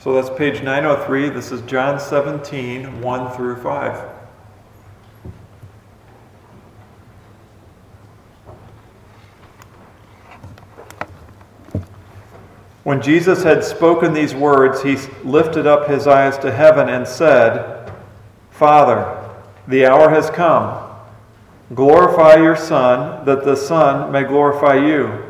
So that's page 903. This is John 17, 1 through 5. When Jesus had spoken these words, he lifted up his eyes to heaven and said, Father, the hour has come. Glorify your Son, that the Son may glorify you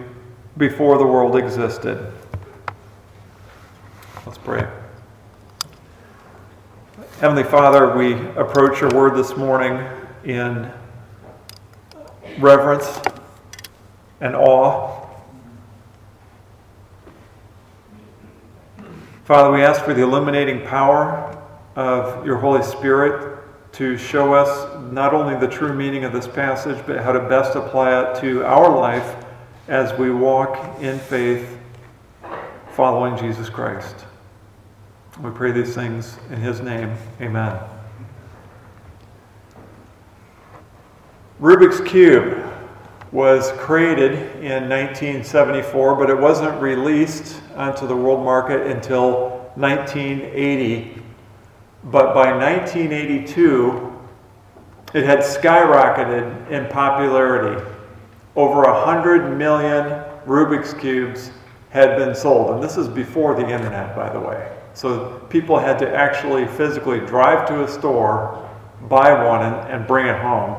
before the world existed. Let's pray. Heavenly Father, we approach your word this morning in reverence and awe. Father, we ask for the illuminating power of your Holy Spirit to show us not only the true meaning of this passage, but how to best apply it to our life as we walk in faith following Jesus Christ. We pray these things in His name. Amen. Rubik's Cube was created in 1974, but it wasn't released onto the world market until 1980. But by 1982, it had skyrocketed in popularity over 100 million Rubik's Cubes had been sold. And this is before the internet, by the way. So people had to actually physically drive to a store, buy one, and, and bring it home.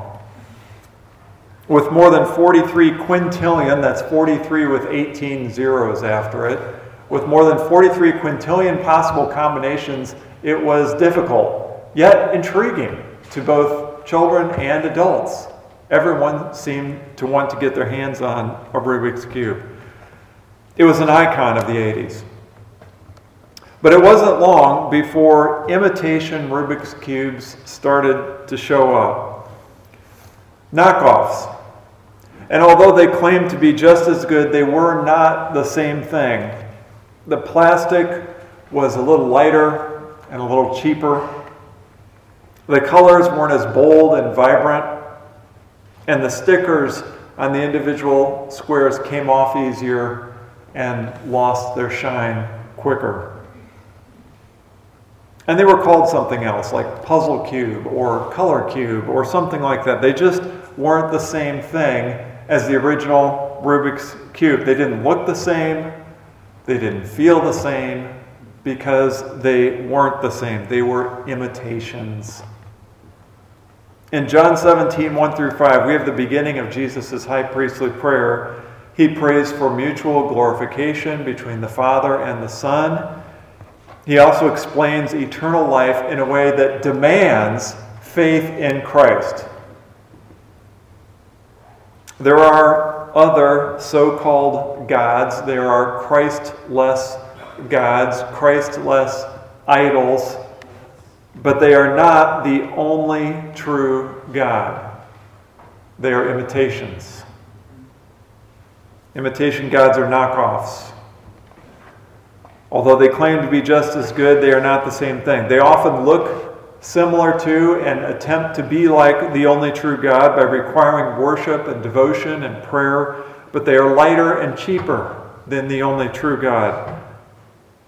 With more than 43 quintillion, that's 43 with 18 zeros after it, with more than 43 quintillion possible combinations, it was difficult, yet intriguing to both children and adults everyone seemed to want to get their hands on a Rubik's Cube. It was an icon of the 80s. But it wasn't long before imitation Rubik's Cubes started to show up. Knockoffs. And although they claimed to be just as good, they were not the same thing. The plastic was a little lighter and a little cheaper. The colors weren't as bold and vibrant. And the stickers on the individual squares came off easier and lost their shine quicker. And they were called something else, like Puzzle Cube or Color Cube or something like that. They just weren't the same thing as the original Rubik's Cube. They didn't look the same, they didn't feel the same because they weren't the same. They were imitations. In John 17, 1 through 5, we have the beginning of Jesus' high priestly prayer. He prays for mutual glorification between the Father and the Son. He also explains eternal life in a way that demands faith in Christ. There are other so called gods, there are Christless gods, Christless idols but they are not the only true God. They are imitations. Imitation gods are knockoffs. Although they claim to be just as good, they are not the same thing. They often look similar to and attempt to be like the only true God by requiring worship and devotion and prayer, but they are lighter and cheaper than the only true God.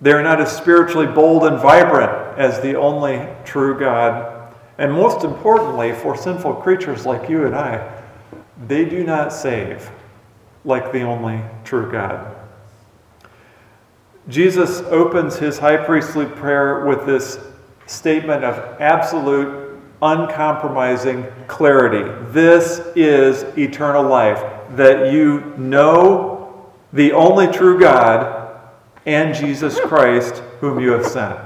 They are not as spiritually bold and vibrant as the only true God. And most importantly, for sinful creatures like you and I, they do not save like the only true God. Jesus opens his high priestly prayer with this statement of absolute, uncompromising clarity. This is eternal life, that you know the only true God and Jesus Christ, whom you have sent.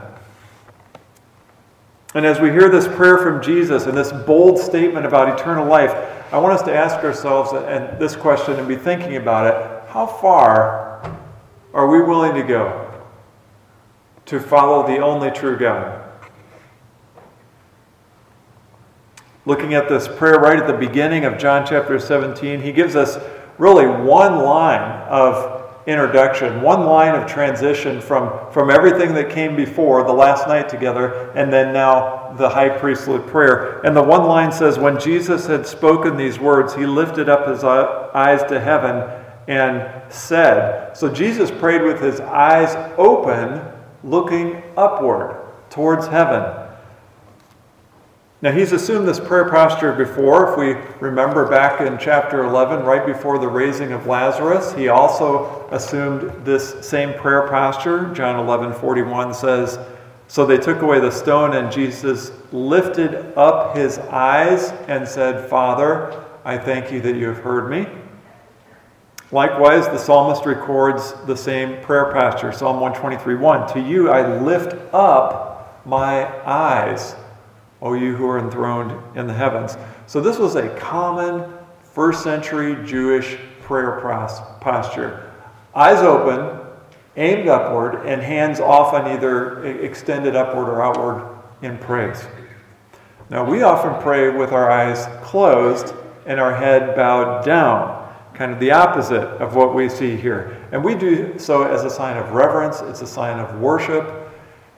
And as we hear this prayer from Jesus and this bold statement about eternal life, I want us to ask ourselves and this question and be thinking about it how far are we willing to go to follow the only true God. Looking at this prayer right at the beginning of John chapter 17, he gives us really one line of introduction, one line of transition from, from everything that came before the last night together, and then now the high priestly prayer. And the one line says, When Jesus had spoken these words, he lifted up his eyes to heaven and said, So Jesus prayed with his eyes open, looking upward towards heaven. Now, he's assumed this prayer posture before. If we remember back in chapter 11, right before the raising of Lazarus, he also assumed this same prayer posture. John 11 41 says, So they took away the stone, and Jesus lifted up his eyes and said, Father, I thank you that you have heard me. Likewise, the psalmist records the same prayer posture Psalm 123 1. To you I lift up my eyes. O you who are enthroned in the heavens. So, this was a common first century Jewish prayer posture. Eyes open, aimed upward, and hands often either extended upward or outward in praise. Now, we often pray with our eyes closed and our head bowed down, kind of the opposite of what we see here. And we do so as a sign of reverence, it's a sign of worship,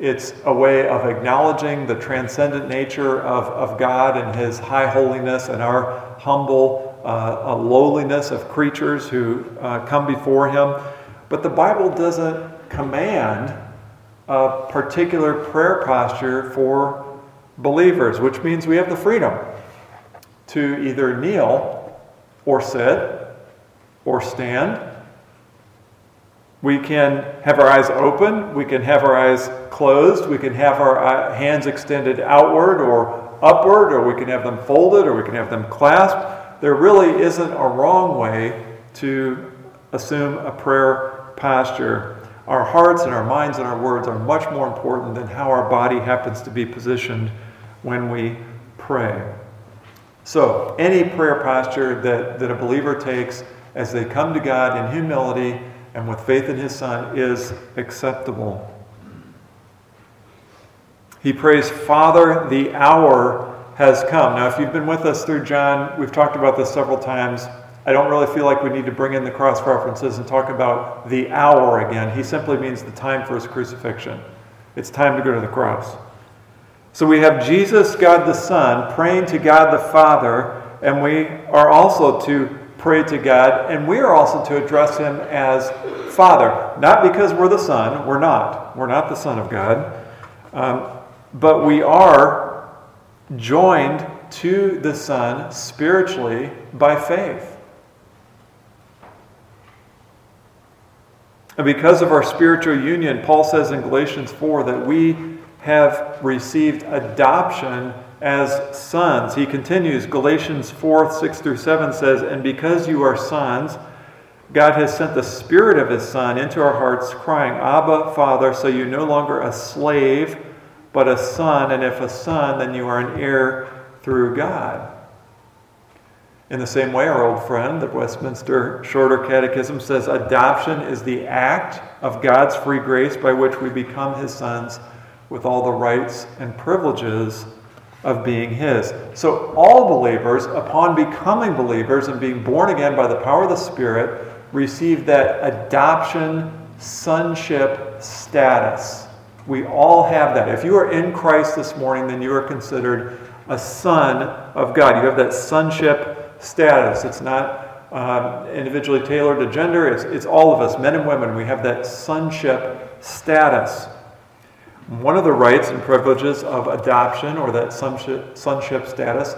it's a way of acknowledging the transcendent nature of, of God and His high holiness and our humble uh, lowliness of creatures who uh, come before Him. But the Bible doesn't command a particular prayer posture for believers, which means we have the freedom to either kneel or sit or stand we can have our eyes open, we can have our eyes closed, we can have our uh, hands extended outward or upward, or we can have them folded, or we can have them clasped. There really isn't a wrong way to assume a prayer posture. Our hearts and our minds and our words are much more important than how our body happens to be positioned when we pray. So, any prayer posture that, that a believer takes as they come to God in humility and with faith in his Son is acceptable. He prays, Father, the hour has come. Now, if you've been with us through John, we've talked about this several times. I don't really feel like we need to bring in the cross references and talk about the hour again. He simply means the time for his crucifixion. It's time to go to the cross. So we have Jesus, God the Son, praying to God the Father, and we are also to pray to God, and we are also to address Him as Father. Not because we're the Son, we're not. We're not the Son of God. Um, but we are joined to the Son spiritually by faith. And because of our spiritual union, Paul says in Galatians 4 that we have received adoption as sons. He continues, Galatians 4 6 through 7 says, And because you are sons, God has sent the Spirit of His Son into our hearts, crying, Abba, Father, so you're no longer a slave, but a son. And if a son, then you are an heir through God. In the same way, our old friend, the Westminster Shorter Catechism, says adoption is the act of God's free grace by which we become His sons with all the rights and privileges of being His. So, all believers, upon becoming believers and being born again by the power of the Spirit, receive that adoption sonship status. We all have that. If you are in Christ this morning, then you are considered a son of God. You have that sonship status. It's not um, individually tailored to gender, it's, it's all of us, men and women. We have that sonship status. One of the rights and privileges of adoption or that sonship, status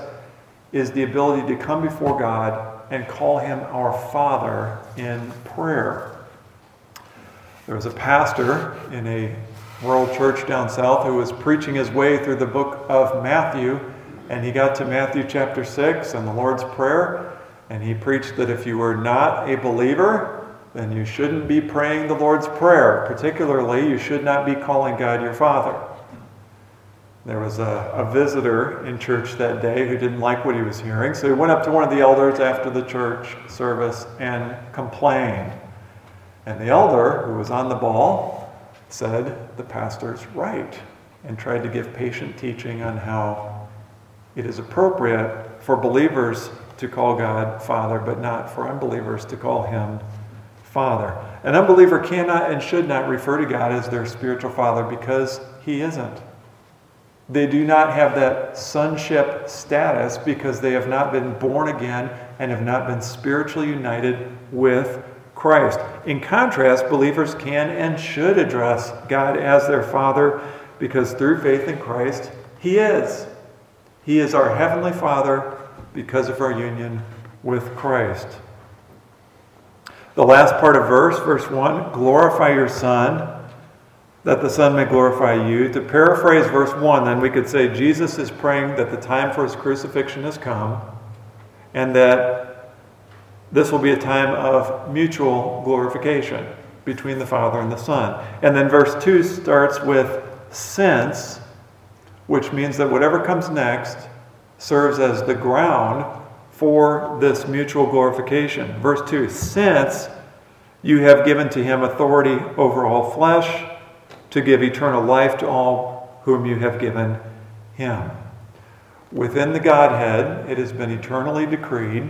is the ability to come before God and call him our Father in prayer. There was a pastor in a rural church down south who was preaching his way through the book of Matthew, and he got to Matthew chapter 6 and the Lord's Prayer, and he preached that if you were not a believer, then you shouldn't be praying the Lord's Prayer. Particularly, you should not be calling God your Father. There was a, a visitor in church that day who didn't like what he was hearing, so he went up to one of the elders after the church service and complained. And the elder, who was on the ball, said the pastor's right and tried to give patient teaching on how it is appropriate for believers to call God Father, but not for unbelievers to call Him Father. An unbeliever cannot and should not refer to God as their spiritual Father because He isn't. They do not have that sonship status because they have not been born again and have not been spiritually united with Christ. In contrast, believers can and should address God as their Father because through faith in Christ, He is. He is our Heavenly Father because of our union with Christ. The last part of verse, verse 1 glorify your Son, that the Son may glorify you. To paraphrase verse 1, then we could say Jesus is praying that the time for his crucifixion has come and that this will be a time of mutual glorification between the Father and the Son. And then verse 2 starts with since, which means that whatever comes next serves as the ground for this mutual glorification. Verse 2 Since you have given to him authority over all flesh, to give eternal life to all whom you have given him. Within the Godhead, it has been eternally decreed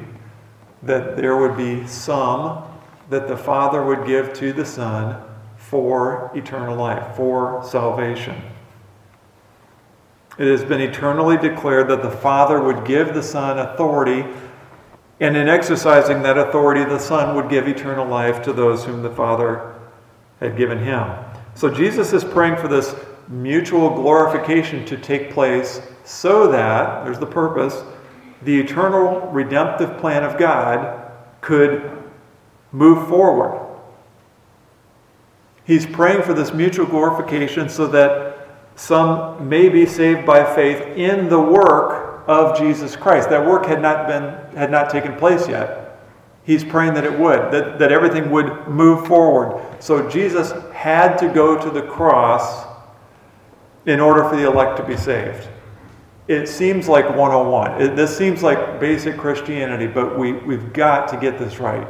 that there would be some that the Father would give to the Son for eternal life, for salvation. It has been eternally declared that the Father would give the Son authority, and in exercising that authority, the Son would give eternal life to those whom the Father had given him. So Jesus is praying for this mutual glorification to take place so that, there's the purpose, the eternal redemptive plan of God could move forward. He's praying for this mutual glorification so that some may be saved by faith in the work of Jesus Christ. That work had not been had not taken place yet. He's praying that it would, that, that everything would move forward. So Jesus had to go to the cross in order for the elect to be saved. It seems like 101. It, this seems like basic Christianity, but we, we've got to get this right.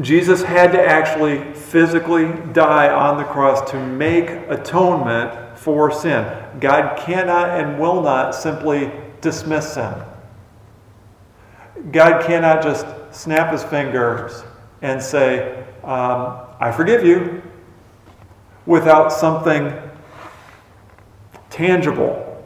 Jesus had to actually physically die on the cross to make atonement for sin. God cannot and will not simply dismiss sin. God cannot just snap his fingers and say, um, I forgive you, without something tangible.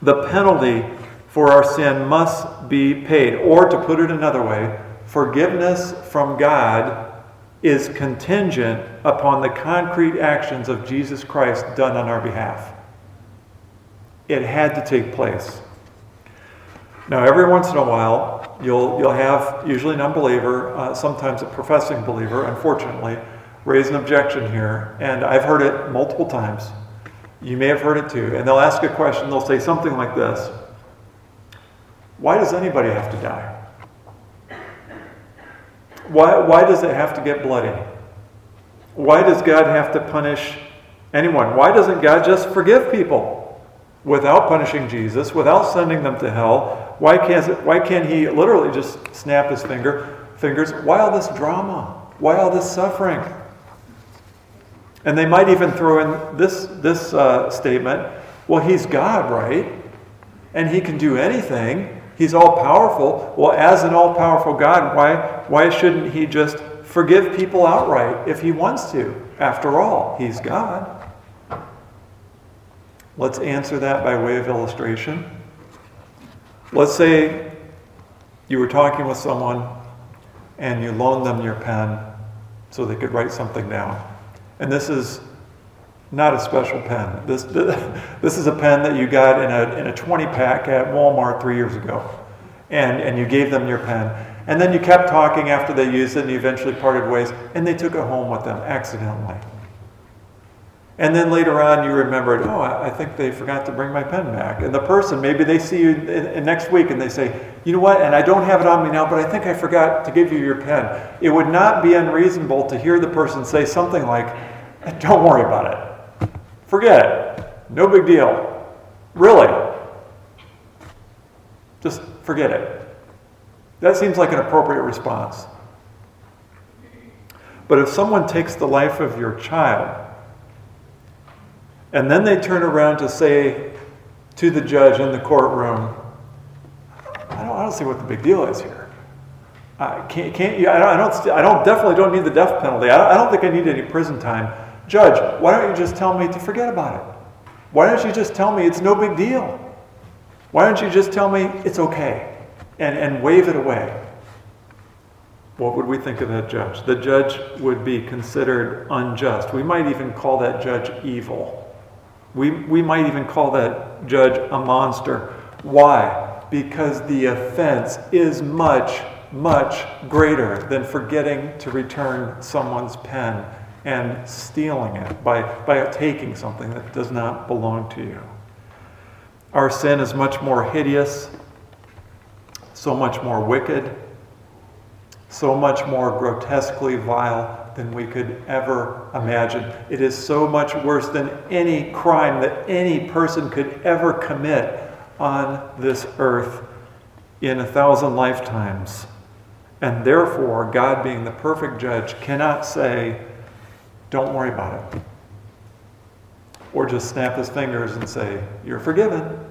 The penalty for our sin must be paid. Or, to put it another way, forgiveness from God is contingent upon the concrete actions of Jesus Christ done on our behalf. It had to take place. Now, every once in a while, you'll, you'll have usually an unbeliever, uh, sometimes a professing believer, unfortunately, raise an objection here. And I've heard it multiple times. You may have heard it too. And they'll ask a question, they'll say something like this Why does anybody have to die? Why, why does it have to get bloody? Why does God have to punish anyone? Why doesn't God just forgive people without punishing Jesus, without sending them to hell? Why can't, why can't He literally just snap His finger, fingers? Why all this drama? Why all this suffering? And they might even throw in this, this uh, statement well, He's God, right? And He can do anything. He's all powerful. Well, as an all powerful God, why, why shouldn't He just forgive people outright if He wants to? After all, He's God. Let's answer that by way of illustration. Let's say you were talking with someone and you loaned them your pen so they could write something down. And this is not a special pen. This, this is a pen that you got in a, in a 20 pack at Walmart three years ago. And, and you gave them your pen. And then you kept talking after they used it and you eventually parted ways and they took it home with them accidentally. And then later on you remembered, oh, I think they forgot to bring my pen back. And the person, maybe they see you next week and they say, you know what, and I don't have it on me now, but I think I forgot to give you your pen. It would not be unreasonable to hear the person say something like, don't worry about it. Forget it. No big deal. Really. Just forget it. That seems like an appropriate response. But if someone takes the life of your child, and then they turn around to say to the judge in the courtroom, I don't, I don't see what the big deal is here. I can't, can't I don't, I don't, I don't, definitely don't need the death penalty. I don't, I don't think I need any prison time. Judge, why don't you just tell me to forget about it? Why don't you just tell me it's no big deal? Why don't you just tell me it's okay and, and wave it away? What would we think of that judge? The judge would be considered unjust. We might even call that judge evil. We, we might even call that judge a monster. Why? Because the offense is much, much greater than forgetting to return someone's pen and stealing it by, by taking something that does not belong to you. Our sin is much more hideous, so much more wicked, so much more grotesquely vile than we could ever imagine. It is so much worse than any crime that any person could ever commit on this earth in a thousand lifetimes. And therefore, God, being the perfect judge, cannot say, Don't worry about it. Or just snap his fingers and say, You're forgiven.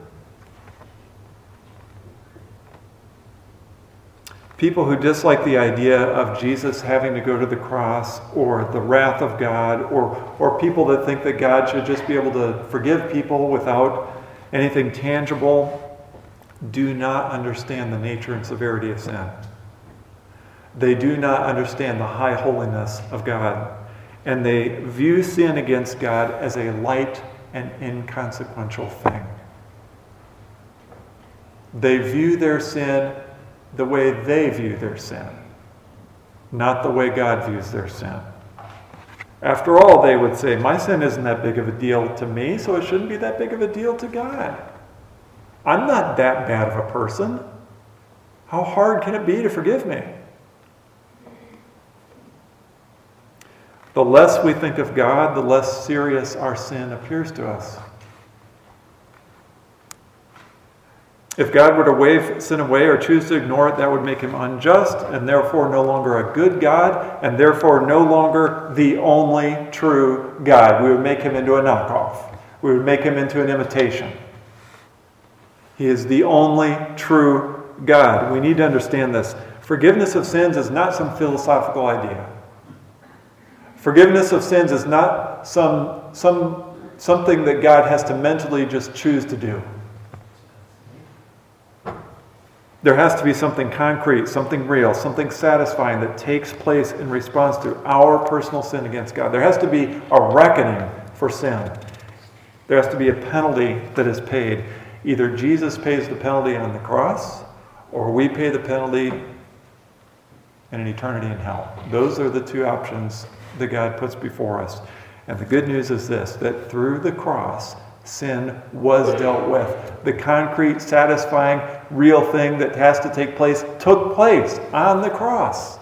People who dislike the idea of Jesus having to go to the cross or the wrath of God, or, or people that think that God should just be able to forgive people without anything tangible, do not understand the nature and severity of sin. They do not understand the high holiness of God. And they view sin against God as a light and inconsequential thing. They view their sin the way they view their sin, not the way God views their sin. After all, they would say, My sin isn't that big of a deal to me, so it shouldn't be that big of a deal to God. I'm not that bad of a person. How hard can it be to forgive me? The less we think of God, the less serious our sin appears to us. If God were to wave sin away or choose to ignore it, that would make him unjust and therefore no longer a good God and therefore no longer the only true God. We would make him into a knockoff, we would make him into an imitation. He is the only true God. We need to understand this. Forgiveness of sins is not some philosophical idea. Forgiveness of sins is not some, some, something that God has to mentally just choose to do. There has to be something concrete, something real, something satisfying that takes place in response to our personal sin against God. There has to be a reckoning for sin. There has to be a penalty that is paid. Either Jesus pays the penalty on the cross, or we pay the penalty in an eternity in hell. Those are the two options that God puts before us. And the good news is this that through the cross, sin was dealt with. The concrete, satisfying, real thing that has to take place took place on the cross.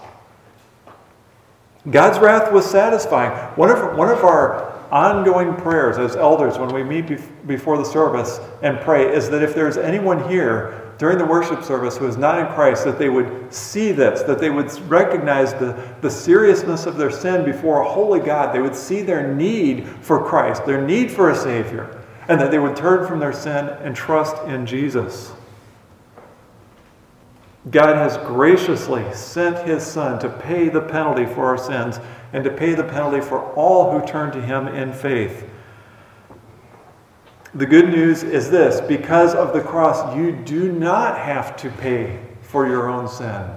God's wrath was satisfying. One of, one of our ongoing prayers as elders when we meet before the service and pray is that if there's anyone here during the worship service who is not in Christ, that they would see this, that they would recognize the, the seriousness of their sin before a holy God. They would see their need for Christ, their need for a Savior and that they would turn from their sin and trust in Jesus. God has graciously sent his Son to pay the penalty for our sins and to pay the penalty for all who turn to him in faith. The good news is this because of the cross, you do not have to pay for your own sin.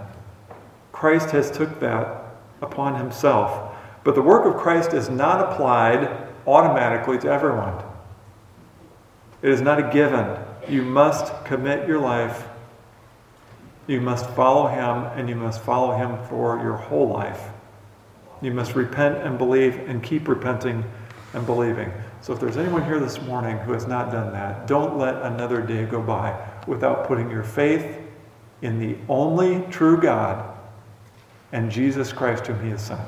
Christ has took that upon himself. But the work of Christ is not applied automatically to everyone. It is not a given. You must commit your life. You must follow Him, and you must follow Him for your whole life. You must repent and believe and keep repenting and believing. So, if there's anyone here this morning who has not done that, don't let another day go by without putting your faith in the only true God and Jesus Christ, whom He has sent.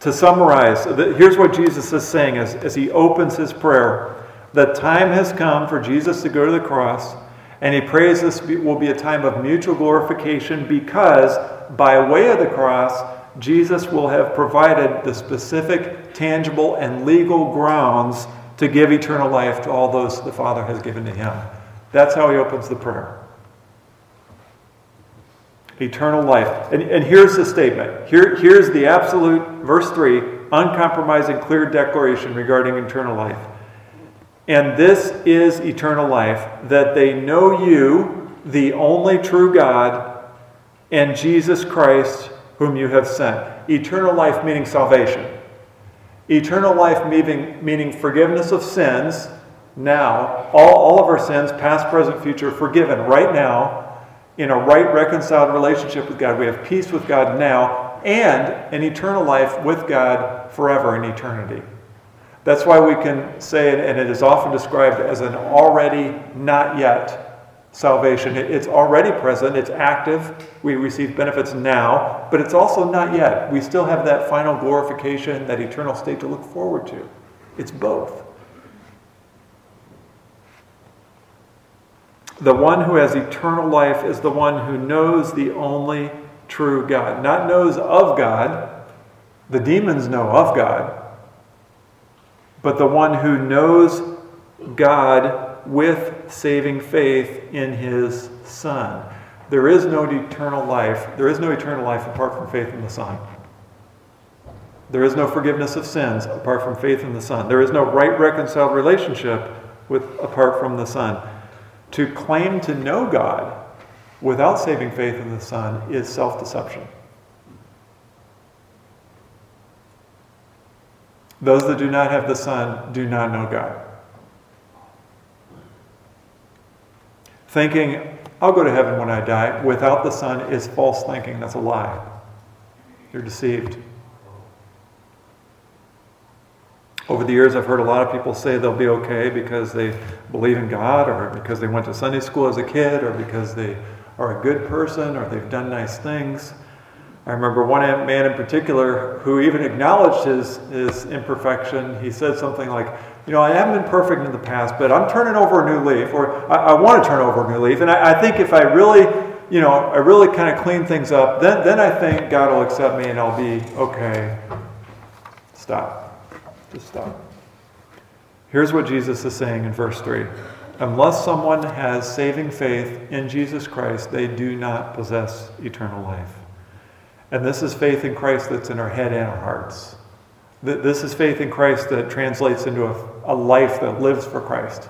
To summarize, here's what Jesus is saying as, as he opens his prayer. The time has come for Jesus to go to the cross And he prays this will be a time of mutual glorification because by way of the cross, Jesus will have provided the specific, tangible, and legal grounds to give eternal life to all those the Father has given to him. That's how he opens the prayer. Eternal life. And, and here's the statement. Here, here's the absolute, verse 3, uncompromising, clear declaration regarding eternal life. And this is eternal life, that they know you, the only true God, and Jesus Christ, whom you have sent. Eternal life meaning salvation. Eternal life meaning, meaning forgiveness of sins now. All, all of our sins, past, present, future, forgiven right now in a right reconciled relationship with God. We have peace with God now and an eternal life with God forever in eternity. That's why we can say, it, and it is often described as an already not yet salvation. It's already present, it's active, we receive benefits now, but it's also not yet. We still have that final glorification, that eternal state to look forward to. It's both. The one who has eternal life is the one who knows the only true God. Not knows of God, the demons know of God, but the one who knows God with saving faith in his Son. There is no eternal life. There is no eternal life apart from faith in the Son. There is no forgiveness of sins apart from faith in the Son. There is no right reconciled relationship with apart from the Son. To claim to know God without saving faith in the Son is self-deception. Those that do not have the Son do not know God. Thinking, I'll go to heaven when I die, without the Son is false thinking. That's a lie. You're deceived. Over the years, I've heard a lot of people say they'll be okay because they believe in God, or because they went to Sunday school as a kid, or because they are a good person, or they've done nice things. I remember one man in particular who even acknowledged his, his imperfection. He said something like, You know, I haven't been perfect in the past, but I'm turning over a new leaf, or I, I want to turn over a new leaf. And I, I think if I really, you know, I really kind of clean things up, then, then I think God will accept me and I'll be okay. Stop. Just stop. Here's what Jesus is saying in verse 3 Unless someone has saving faith in Jesus Christ, they do not possess eternal life. And this is faith in Christ that's in our head and our hearts. This is faith in Christ that translates into a, a life that lives for Christ.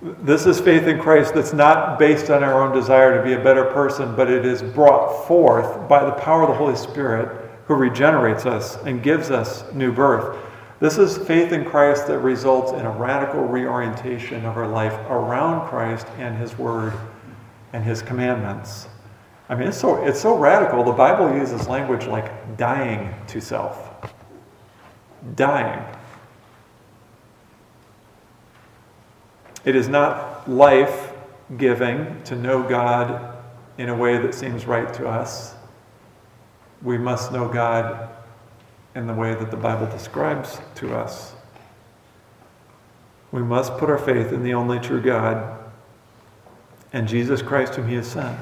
This is faith in Christ that's not based on our own desire to be a better person, but it is brought forth by the power of the Holy Spirit who regenerates us and gives us new birth. This is faith in Christ that results in a radical reorientation of our life around Christ and His Word and His commandments. I mean, it's so, it's so radical. The Bible uses language like dying to self. Dying. It is not life giving to know God in a way that seems right to us. We must know God in the way that the Bible describes to us. We must put our faith in the only true God and Jesus Christ, whom He has sent.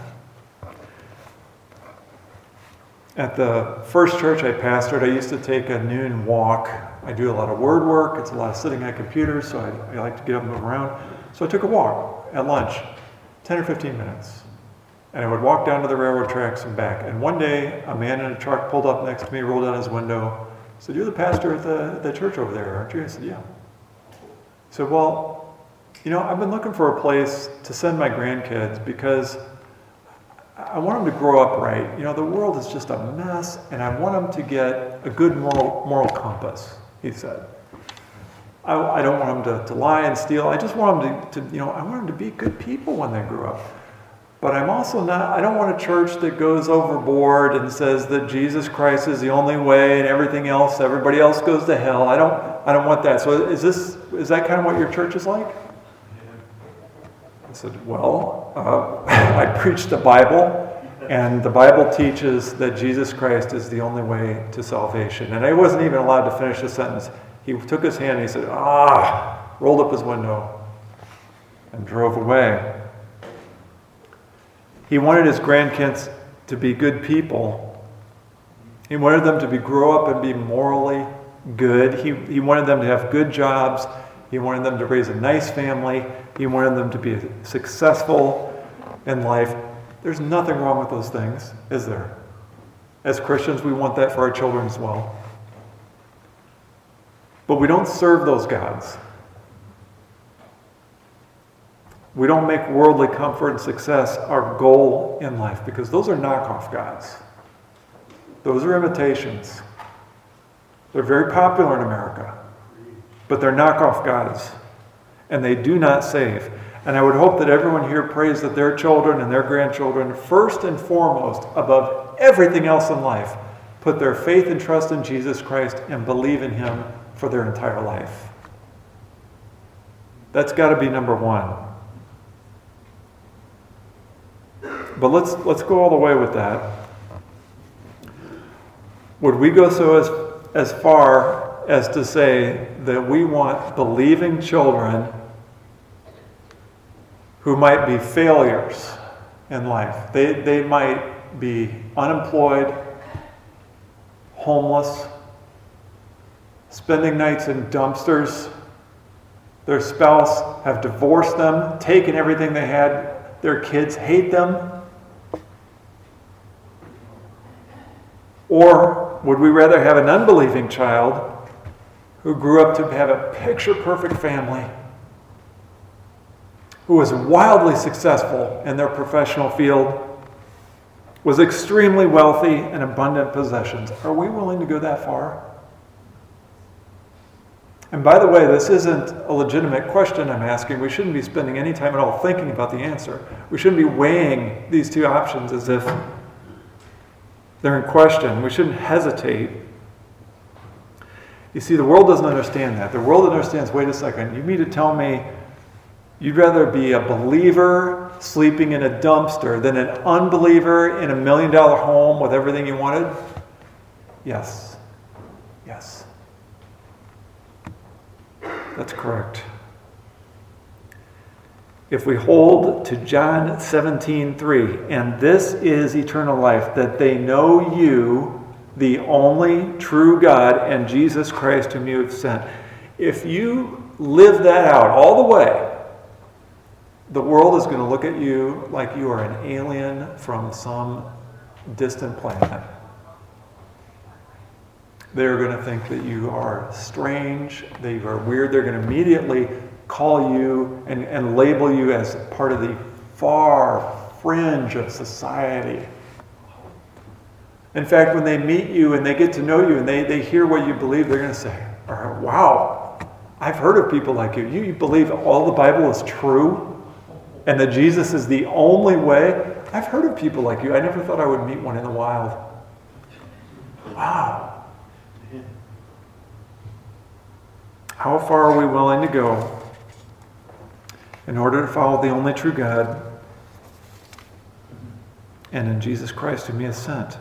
At the first church I pastored, I used to take a noon walk. I do a lot of word work, it's a lot of sitting at computers, so I, I like to get up and move around. So I took a walk at lunch, 10 or 15 minutes. And I would walk down to the railroad tracks and back. And one day, a man in a truck pulled up next to me, rolled down his window, said, You're the pastor at the, the church over there, aren't you? I said, Yeah. He said, Well, you know, I've been looking for a place to send my grandkids because I want them to grow up right. You know, the world is just a mess, and I want them to get a good moral, moral compass, he said. I, I don't want them to, to lie and steal. I just want them to, to, you know, I want them to be good people when they grow up. But I'm also not, I don't want a church that goes overboard and says that Jesus Christ is the only way and everything else, everybody else goes to hell. I don't, I don't want that. So is this, is that kind of what your church is like? I said, Well, uh, I preach the Bible, and the Bible teaches that Jesus Christ is the only way to salvation. And I wasn't even allowed to finish the sentence. He took his hand and he said, Ah, rolled up his window and drove away. He wanted his grandkids to be good people. He wanted them to be grow up and be morally good. He, he wanted them to have good jobs. He wanted them to raise a nice family. He wanted them to be successful in life. There's nothing wrong with those things, is there? As Christians, we want that for our children as well. But we don't serve those gods. We don't make worldly comfort and success our goal in life because those are knockoff gods. Those are imitations. They're very popular in America, but they're knockoff gods, and they do not save. And I would hope that everyone here prays that their children and their grandchildren, first and foremost, above everything else in life, put their faith and trust in Jesus Christ and believe in Him for their entire life. That's got to be number one. But let's, let's go all the way with that. Would we go so as, as far as to say that we want believing children who might be failures in life? They, they might be unemployed, homeless, spending nights in dumpsters. Their spouse have divorced them, taken everything they had. Their kids hate them. Or would we rather have an unbelieving child who grew up to have a picture perfect family, who was wildly successful in their professional field, was extremely wealthy and abundant possessions? Are we willing to go that far? And by the way, this isn't a legitimate question I'm asking. We shouldn't be spending any time at all thinking about the answer. We shouldn't be weighing these two options as if they're in question. We shouldn't hesitate. You see, the world doesn't understand that. The world understands wait a second, you mean to tell me you'd rather be a believer sleeping in a dumpster than an unbeliever in a million dollar home with everything you wanted? Yes. Yes. That's correct if we hold to John 17, 3, and this is eternal life, that they know you, the only true God, and Jesus Christ whom you have sent. If you live that out all the way, the world is going to look at you like you are an alien from some distant planet. They're going to think that you are strange, that you are weird. They're going to immediately call you and, and label you as part of the far fringe of society. In fact, when they meet you and they get to know you and they, they hear what you believe, they're going to say, Wow, I've heard of people like you. you. You believe all the Bible is true and that Jesus is the only way? I've heard of people like you. I never thought I would meet one in the wild. Wow. How far are we willing to go in order to follow the only true God and in Jesus Christ, whom He has sent.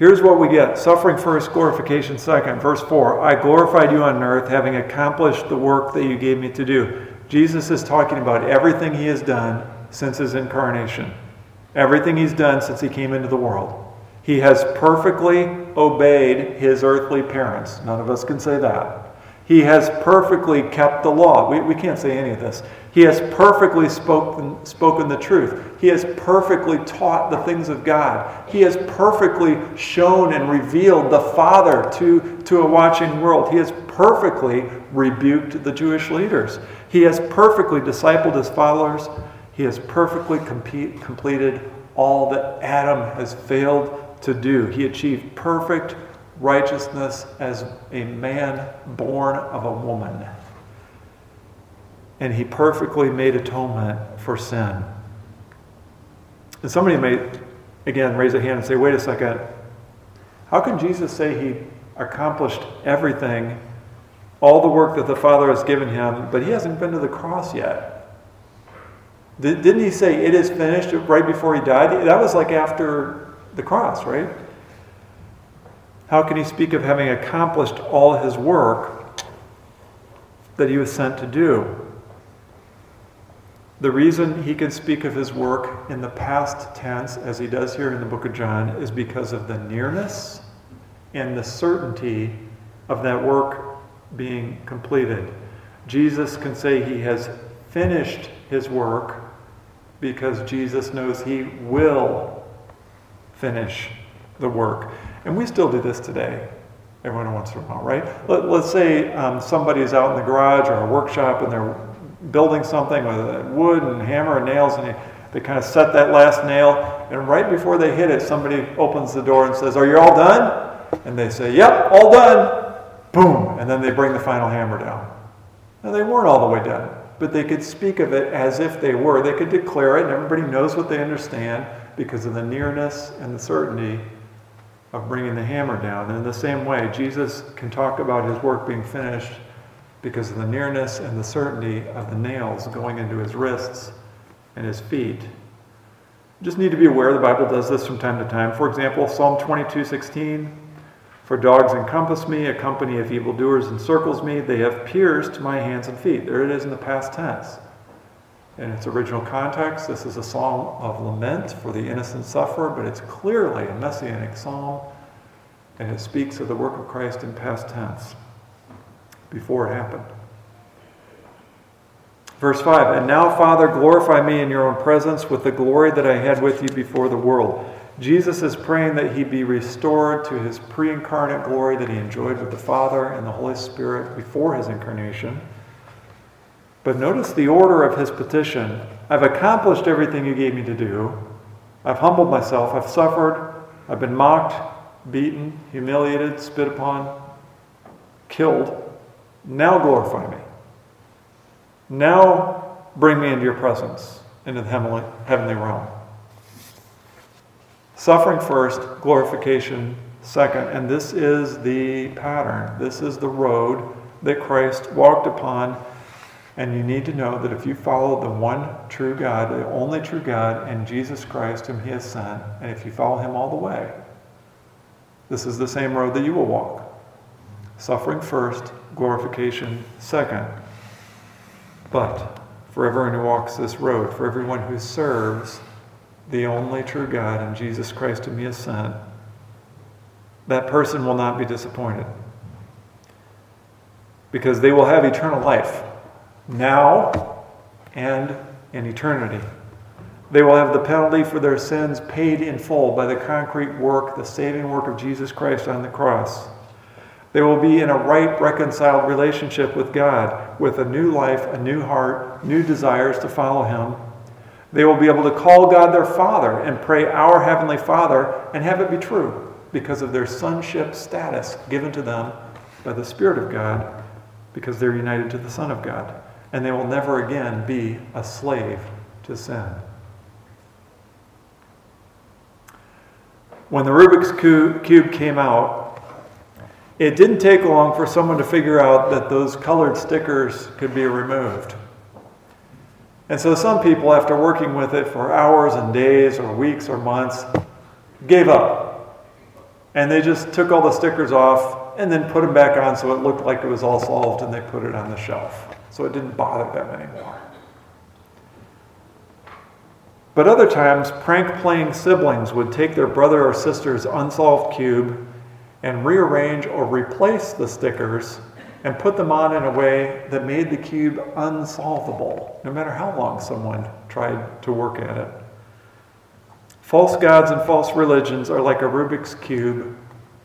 Here's what we get suffering first, glorification second. Verse 4 I glorified you on earth, having accomplished the work that you gave me to do. Jesus is talking about everything He has done since His incarnation, everything He's done since He came into the world. He has perfectly obeyed His earthly parents. None of us can say that. He has perfectly kept the law. We, we can't say any of this. He has perfectly spoken, spoken the truth. He has perfectly taught the things of God. He has perfectly shown and revealed the Father to, to a watching world. He has perfectly rebuked the Jewish leaders. He has perfectly discipled his followers. He has perfectly compete, completed all that Adam has failed to do. He achieved perfect righteousness as a man born of a woman. And he perfectly made atonement for sin. And somebody may, again, raise a hand and say, wait a second. How can Jesus say he accomplished everything, all the work that the Father has given him, but he hasn't been to the cross yet? Didn't he say it is finished right before he died? That was like after the cross, right? How can he speak of having accomplished all his work that he was sent to do? The reason he can speak of his work in the past tense, as he does here in the book of John, is because of the nearness and the certainty of that work being completed. Jesus can say he has finished his work because Jesus knows he will finish the work. And we still do this today, everyone once in a while, right? Let, us say um, somebody's out in the garage or a workshop and they're building something with wood and hammer and nails, and they, kind of set that last nail, and right before they hit it, somebody opens the door and says, Are you all done? And they say, Yep, all done. Boom. And then they bring the final hammer down. Now, they weren't all the way done, but they could speak of it as if they were. They could declare it, and everybody knows what they understand because of the nearness and the certainty of bringing the hammer down. And in the same way, Jesus can talk about his work being finished because of the nearness and the certainty of the nails going into his wrists and his feet. Just need to be aware the Bible does this from time to time. For example, Psalm 22 16. For dogs encompass me, a company of evildoers encircles me. They have pierced my hands and feet. There it is in the past tense. In its original context, this is a psalm of lament for the innocent sufferer, but it's clearly a messianic psalm, and it speaks of the work of Christ in past tense before it happened. Verse 5 And now, Father, glorify me in your own presence with the glory that I had with you before the world. Jesus is praying that he be restored to his pre incarnate glory that he enjoyed with the Father and the Holy Spirit before his incarnation. But notice the order of his petition I've accomplished everything you gave me to do. I've humbled myself. I've suffered. I've been mocked, beaten, humiliated, spit upon, killed. Now glorify me. Now bring me into your presence, into the heavenly, realm. Suffering first, glorification second. And this is the pattern. This is the road that Christ walked upon. And you need to know that if you follow the one true God, the only true God, and Jesus Christ, whom He has sent, and if you follow Him all the way, this is the same road that you will walk. Suffering first, glorification second. But for everyone who walks this road, for everyone who serves the only true God and Jesus Christ whom He has sent, that person will not be disappointed. Because they will have eternal life now and in eternity. They will have the penalty for their sins paid in full by the concrete work, the saving work of Jesus Christ on the cross. They will be in a right, reconciled relationship with God, with a new life, a new heart, new desires to follow Him. They will be able to call God their Father and pray, Our Heavenly Father, and have it be true because of their sonship status given to them by the Spirit of God, because they're united to the Son of God. And they will never again be a slave to sin. When the Rubik's Cube came out, it didn't take long for someone to figure out that those colored stickers could be removed. And so some people, after working with it for hours and days or weeks or months, gave up. And they just took all the stickers off and then put them back on so it looked like it was all solved and they put it on the shelf. So it didn't bother them anymore. But other times, prank playing siblings would take their brother or sister's unsolved cube and rearrange or replace the stickers and put them on in a way that made the cube unsolvable, no matter how long someone tried to work at it. False gods and false religions are like a Rubik's Cube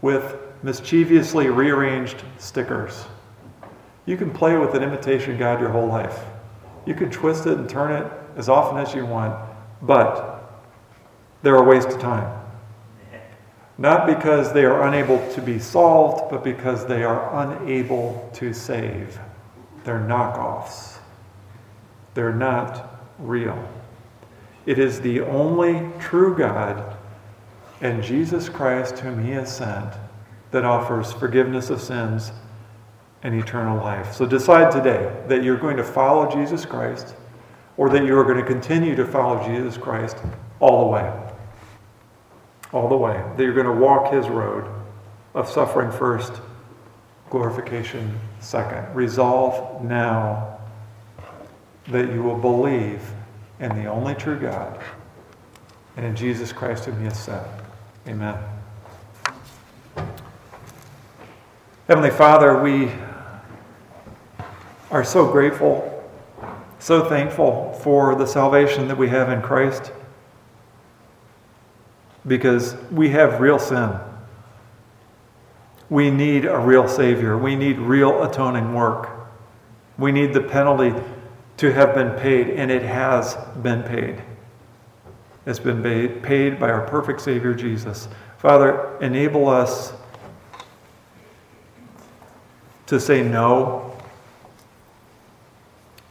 with mischievously rearranged stickers. You can play with an imitation God your whole life. You can twist it and turn it as often as you want, but they're a waste of time. Not because they are unable to be solved, but because they are unable to save. They're knockoffs. They're not real. It is the only true God and Jesus Christ, whom He has sent, that offers forgiveness of sins and eternal life. So decide today that you're going to follow Jesus Christ or that you are going to continue to follow Jesus Christ all the way all the way, that you're going to walk his road of suffering first, glorification second. Resolve now that you will believe in the only true God, and in Jesus Christ whom he has sent. Amen. Heavenly Father, we are so grateful, so thankful for the salvation that we have in Christ because we have real sin. We need a real Savior. We need real atoning work. We need the penalty to have been paid, and it has been paid. It's been paid by our perfect Savior, Jesus. Father, enable us to say no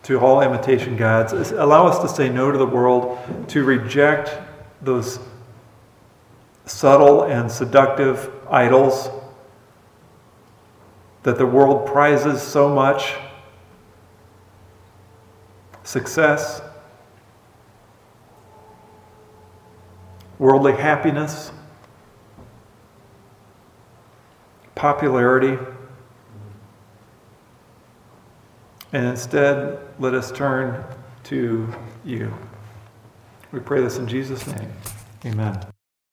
to all imitation gods. Allow us to say no to the world, to reject those subtle and seductive idols that the world prizes so much success, worldly happiness, popularity. And instead, let us turn to you. We pray this in Jesus' name. Amen.